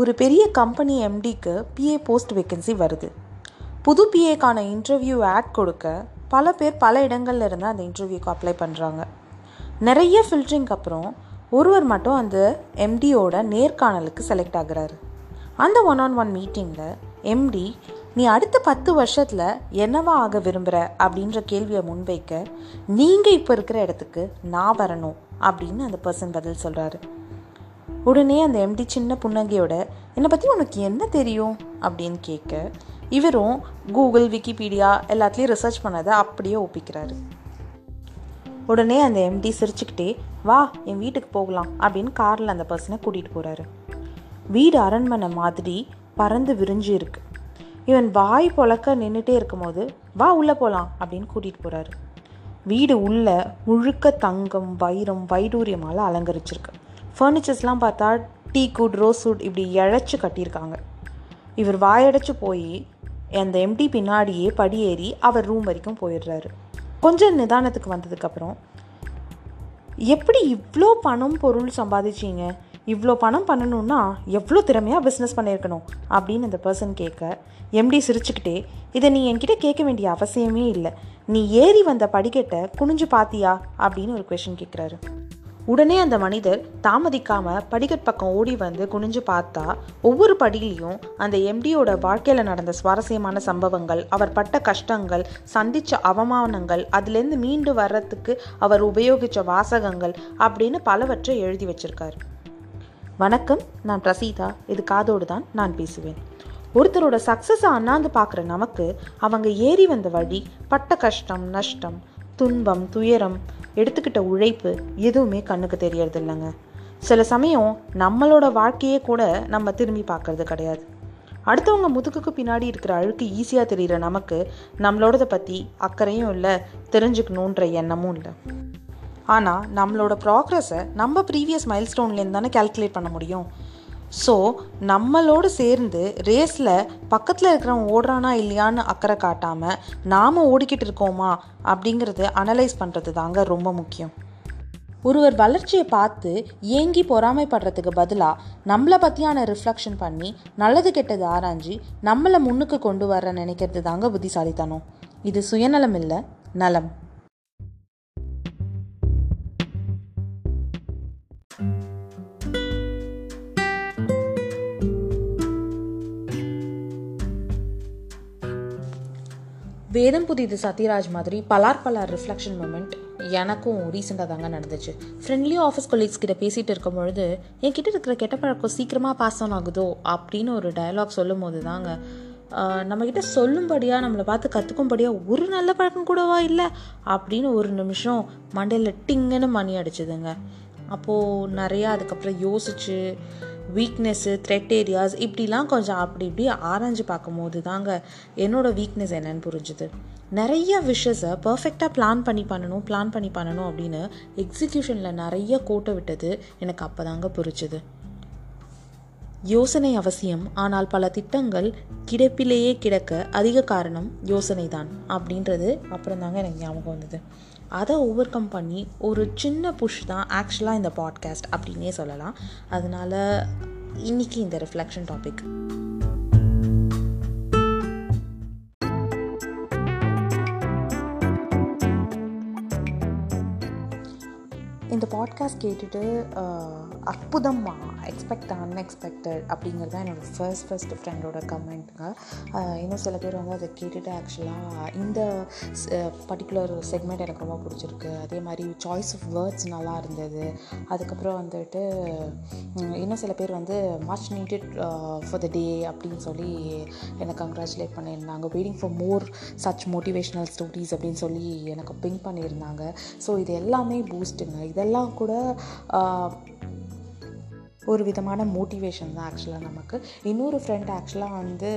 ஒரு பெரிய கம்பெனி எம்டிக்கு பிஏ போஸ்ட் வேக்கன்சி வருது. புது பிஏக்கான இன்டர்வியூ ஆட் கொடுக்க பல பேர் பல இடங்கள்ல இருந்து அந்த இன்டர்வியூக்கு அப்ளை பண்ணுறாங்க நிறைய ஃபில்டரிங்க்கு அப்புறம் ஒருவர் மட்டும் அந்த எம்டியோட நேர்காணலுக்கு செலக்ட் ஆகுறாரு. அந்த ஒன் ஆன் ஒன் மீட்டிங்கில் எம்டி நீ அடுத்த பத்து வருஷத்தில் என்னவா ஆக விரும்புகிற அப்படின்ற கேள்வியை முன்வைக்க நீங்கள் இப்போ இருக்கிற இடத்துக்கு நான் வரணும் அப்படின்னு அந்த பர்சன் பதில் சொல்கிறாரு உடனே அந்த எம்டி சின்ன புன்னகையோட என்னை பற்றி உனக்கு என்ன தெரியும்? அப்படின்னு கேட்க இவரும் கூகுள் விக்கிபீடியா எல்லாத்துலேயும் ரிசர்ச் பண்ணதை அப்படியே ஒப்பிக்கிறாரு. உடனே அந்த எம்டி சிரிச்சுக்கிட்டே வா என் வீட்டுக்கு போகலாம் அப்படின்னு காரில் அந்த பர்சனை கூட்டிகிட்டு போகிறாரு வீடு அரண்மனை மாதிரி பறந்து விரிஞ்சு இருக்கு. இவன் வாய் பொழக்க நின்றுட்டே இருக்கும்போது வா உள்ளே போகலாம் அப்படின்னு கூட்டிகிட்டு போகிறாரு வீடு உள்ள முழுக்க தங்கம் வைரம் வைடூரியமால் அலங்கரிச்சிருக்கு. ஃபர்னிச்சர்ஸ்லாம் பார்த்தா டீ குட் ரோஸ் வுட் இப்படி இழைச்சி கட்டியிருக்காங்க. இவர் வாயடைச்சு போய் அந்த எம்டி பின்னாடியே படியேறி அவர் ரூம் வரைக்கும் போயிடுறாரு. கொஞ்சம் நிதானத்துக்கு வந்ததுக்கப்புறம் எப்படி இவ்வளோ பணம் பொருள் சம்பாதிச்சீங்க? இவ்வளோ பணம் பண்ணணும்னா எவ்வளோ திறமையாக பிஸ்னஸ் பண்ணியிருக்கணும்? அப்படின்னு அந்த பர்சன் கேட்க எம்டி சிரிச்சுக்கிட்டே இதை நீ என்கிட்ட கேட்க வேண்டிய அவசியமே இல்லை. நீ ஏறி வந்த படிக்கட்டை குனிஞ்சு பாத்தியா? அப்படின்னு ஒரு கொஷின் கேட்குறாரு. உடனே அந்த மனிதர் தாமதிக்காம படிக்கட் பக்கம் ஓடி வந்து குனிஞ்சு பார்த்தா ஒவ்வொரு படியிலையும் அந்த எம்டியோட வாழ்க்கையில் நடந்த சுவாரஸ்யமான சம்பவங்கள் அவர் பட்ட கஷ்டங்கள் சந்திச்ச அவமானங்கள் அதுலேருந்து மீண்டு வர்றதுக்கு அவர் உபயோகித்த வாசகங்கள் அப்படின்னு பலவற்றை எழுதி வச்சிருக்காரு. வணக்கம் நான் பிரசீதா. இது காதோடு தான் நான் பேசுவேன். ஒருத்தரோட சக்ஸஸை அண்ணாந்து பார்க்குற நமக்கு அவங்க ஏறி வந்த வழி பட்ட கஷ்டம் நஷ்டம் துன்பம் துயரம் எடுத்துக்கிட்ட உழைப்பு எதுவுமே கண்ணுக்கு தெரியறது இல்லைங்க சில சமயம் நம்மளோட வாழ்க்கையே கூட நம்ம திரும்பி பார்க்கறது கிடையாது. அடுத்தவங்க முதுகுக்கு பின்னாடி இருக்கிற அழுக்கு ஈஸியாக தெரிகிற நமக்கு நம்மளோடதை பற்றி அக்கறையும் இல்லை தெரிஞ்சுக்கணுன்ற எண்ணமும் இல்லை. ஆனால் நம்மளோட ப்ராக்ரஸை நம்ம ப்ரீவியஸ் மைல்ஸ்டோன்லேருந்து தானே கேல்குலேட் பண்ண முடியும்? ஸோ நம்மளோடு சேர்ந்து ரேஸில் பக்கத்தில் இருக்கிறவன் ஓடுறானா இல்லையான்னு அக்கறை காட்டாமல் நாம் ஓடிக்கிட்டு இருக்கோமா அப்படிங்கிறது அனலைஸ் பண்ணுறது தாங்க ரொம்ப முக்கியம். ஒருவர் வளர்ச்சியை பார்த்து ஏங்கி பொறாமைப்படுறதுக்கு பதிலாக நம்மளை பற்றியான ரிஃப்ளெக்ஷன் பண்ணி நல்லது கெட்டது ஆராய்ஞ்சி நம்மளை முன்னுக்கு கொண்டு வர நினைக்கிறது தாங்க புத்திசாலித்தனம். இது சுயநலம் இல்லை நலம். வேதம் புதிது சத்யராஜ் மாதிரி பலார் பலார் ரிஃப்ளெக்ஷன் மூமெண்ட் எனக்கும் ரீசெண்டாக தாங்க நடந்துச்சு. ஃப்ரெண்ட்லி ஆஃபீஸ் கொலீக்ஸ் கிட்ட பேசிகிட்டு இருக்கும் பொழுது என்கிட்ட இருக்கிற கெட்ட பழக்கம் சீக்கிரமாக பாஸ் ஆன் ஆகுதோ? அப்படின்னு ஒரு டயலாக் சொல்லும் போது தாங்க நம்மக்கிட்ட சொல்லும்படியாக நம்மளை பார்த்து கற்றுக்கும்படியாக ஒரு நல்ல பழக்கம் கூடவா இல்லை? அப்படின்னு ஒரு நிமிஷம் மண்டையில் டிங்குன்னு மணி அடிச்சுதுங்க. அப்போது நிறையா அதுக்கப்புறம் யோசிச்சு வீக்னஸ்ஸு த்ரெட் ஏரியாஸ் இப்படிலாம் கொஞ்சம் அப்படி இப்படி ஆராய்ஞ்சு பார்க்கும்போது தாங்க என்னோடய வீக்னஸ் என்னன்னு புரிஞ்சுது. நிறைய விஷஸை பர்ஃபெக்டாக பிளான் பண்ணி பண்ணணும் பிளான் பண்ணி பண்ணணும் அப்படின்னு எக்ஸிக்யூஷனில் நிறைய கோட்டை விட்டது எனக்கு அப்போ தாங்க புரிச்சுது யோசனை அவசியம் ஆனால் பல திட்டங்கள் கிடப்பிலேயே கிடக்க அதிக காரணம் யோசனை தான் அப்படின்றது அப்புறம் தாங்க எனக்கு ஞாபகம் வந்தது. அதை ஓவர் கம் பண்ணி ஒரு சின்ன புஷ் தான் ஆக்சுவலாக இந்த பாட்காஸ்ட் அப்படின்னே சொல்லலாம். அதனால் இன்றைக்கி இந்த ரிஃப்ளெக்ஷன் டாபிக் இந்த பாட்காஸ்ட் கேட்டுட்டு அற்புதமாக எக்ஸ்பெக்ட் அன்எக்ஸ்பெக்டட் அப்படிங்கிறது தான் என்னோடய ஃபர்ஸ்ட் ஃபர்ஸ்ட் ஃப்ரெண்டோட கமெண்ட்டுங்க இன்னும் சில பேர் வந்து அதை கேட்டுட்டு ஆக்சுவலாக இந்த பர்டிகுலர் செக்மெண்ட் எனக்கு ரொம்ப பிடிச்சிருக்கு. அதே மாதிரி சாய்ஸ் ஆஃப் வேர்ட்ஸ் நல்லா இருந்தது. அதுக்கப்புறம் வந்துட்டு இன்னும் சில பேர் வந்து much needed for the day அப்படின்னு சொல்லி எனக்கு கங்க்ராச்சுலேட் பண்ணியிருந்தாங்க. Waiting for more such motivational stories அப்படின்னு சொல்லி எனக்கு பிங்க் பண்ணியிருந்தாங்க. ஸோ இது எல்லாமே பூஸ்ட்டுங்க இதெல்லாம் கூட ஒரு விதமான மோட்டிவேஷன் தான் ஆக்சுவலாக நமக்கு. இன்னொரு ஃப்ரெண்ட் ஆக்சுவலாக வந்து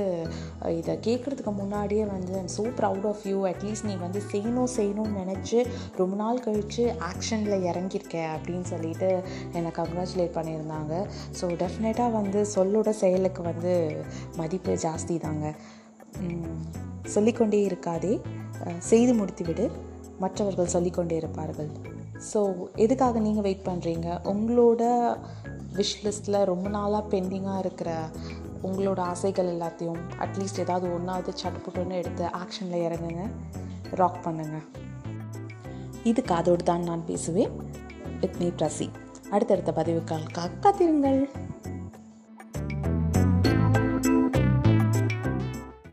இதை கேட்குறதுக்கு முன்னாடியே வந்து I'm so proud of you at least நீ வந்து செய்யணும் செய்யணும்னு நினச்சி ரொம்ப நாள் கழித்து ஆக்ஷனில் இறங்கியிருக்க அப்படின்னு சொல்லிட்டு என்னை கங்க்ராச்சுலேட் பண்ணியிருந்தாங்க. ஸோ டெஃபினட்டாக வந்து சொல்லோட செயலுக்கு வந்து மதிப்பு ஜாஸ்தி தாங்க சொல்லிக்கொண்டே இருக்காதே. செய்து முடித்துவிடு. மற்றவர்கள் சொல்லிக்கொண்டே இருப்பார்கள். ஸோ எதுக்காக நீங்கள் வெயிட் பண்ணுறீங்க உங்களோட விஷ் லிஸ்ட்டில் ரொம்ப நாளாக பெண்டிங்காக இருக்கிற உங்களோட ஆசைகள் எல்லாத்தையும் அட்லீஸ்ட் ஏதாவது ஒன்றாவது சட்டுப்புட்டுன்னு எடுத்து ஆக்ஷனில் இறங்குங்க. ராக் பண்ணுங்கள் இது காதோடு தான் நான் பேசுவேன். வித் மீ பிரசி அடுத்தடுத்த பதிவுக்காக காத்திருங்கள்.